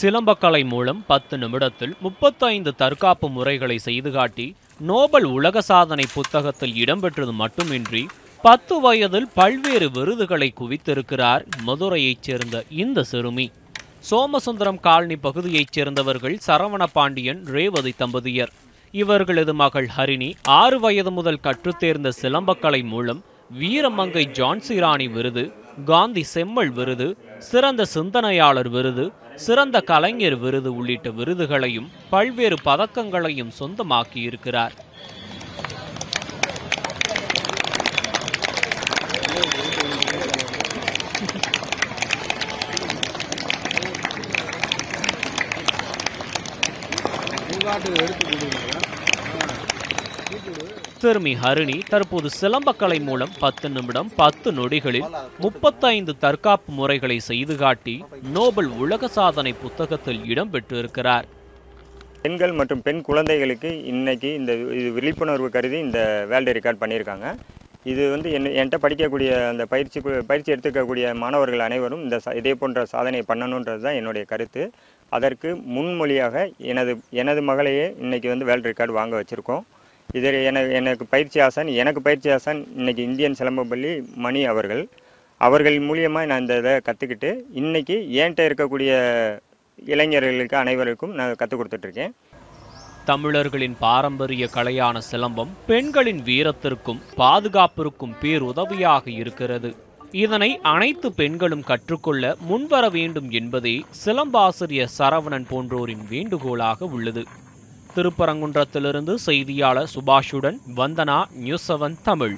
சிலம்பக்கலை மூலம் பத்து நிமிடத்தில் முப்பத்தைந்து தற்காப்பு முறைகளை செய்து காட்டி நோபல் உலக சாதனை புத்தகத்தில் இடம்பெற்றது மட்டுமின்றி பத்து வயதில் பல்வேறு விருதுகளை குவித்திருக்கிறார் மதுரையைச் சேர்ந்த இந்த சிறுமி. சோமசுந்தரம் காலனி பகுதியைச் சேர்ந்தவர்கள் சரவண பாண்டியன் ரேவதி தம்பதியர். இவர்களது மகள் ஹரிணி ஆறு வயது முதல் கற்றுத்தேர்ந்த சிலம்பக்கலை மூலம் வீரமங்கை ஜான்சி ராணி விருது காந்தி செம்மல் விருது சிறந்த சிந்தனையாளர் விருது சிறந்த கலைஞர் விருது உள்ளிட்ட விருதுகளையும் பல்வேறு பதக்கங்களையும் சொந்தமாக்கி இருக்கிறார் சிறுமி ஹரிணி தற்போது சிலம்பக்கலை மூலம் பத்து நிமிடம் பத்து நொடிகளில் முப்பத்தைந்து தற்காப்பு முறைகளை செய்து காட்டி நோபல் உலக சாதனை புத்தகத்தில் இடம்பெற்றிருக்கிறார் பெண்கள் மற்றும் பெண் குழந்தைகளுக்கு இன்னைக்கு இந்த இது விழிப்புணர்வு கருதி இந்த வேர்ல்டு ரெக்கார்ட் பண்ணியிருக்காங்க. இது வந்து என் என்கிட்ட படிக்கக்கூடிய அந்த பயிற்சி பயிற்சி எடுத்துக்கக்கூடிய மாணவர்கள் அனைவரும் இந்த ச- இதே போன்ற சாதனை பண்ணணுன்றது தான் என்னுடைய கருத்து. அதற்கு முன்மொழியாக எனது எனது மகளையே இன்னைக்கு வந்து வேர்ல்டு ரெக்கார்டு வாங்க வச்சுருக்கோம். இதில் எனக்கு எனக்கு பயிற்சி ஆசான் எனக்கு பயிற்சி ஆசான் இன்னைக்கு இந்தியன் சிலம்பப்பள்ளி மணி அவர்கள். அவர்கள் மூலியமாக நான் இந்த இதை கற்றுக்கிட்டு இன்னைக்கு என்கிட்ட இருக்கக்கூடிய இளைஞர்களுக்கு அனைவருக்கும் நான் கற்றுக் கொடுத்துட்ருக்கேன். தமிழர்களின் பாரம்பரிய கலையான சிலம்பம் பெண்களின் வீரத்திற்கும் பாதுகாப்பிற்கும் பேருதவியாக இருக்கிறது. இதனை அனைத்து பெண்களும் கற்றுக்கொள்ள முன்வர வேண்டும் என்பதே சிலம்பாசிரியர் சரவணன் போன்றோரின் வேண்டுகோளாக உள்ளது. திருப்பரங்குன்றத்திலிருந்து செய்தியாளர் சுபாஷுடன் வந்தனா நியூஸ் செவன் தமிழ்.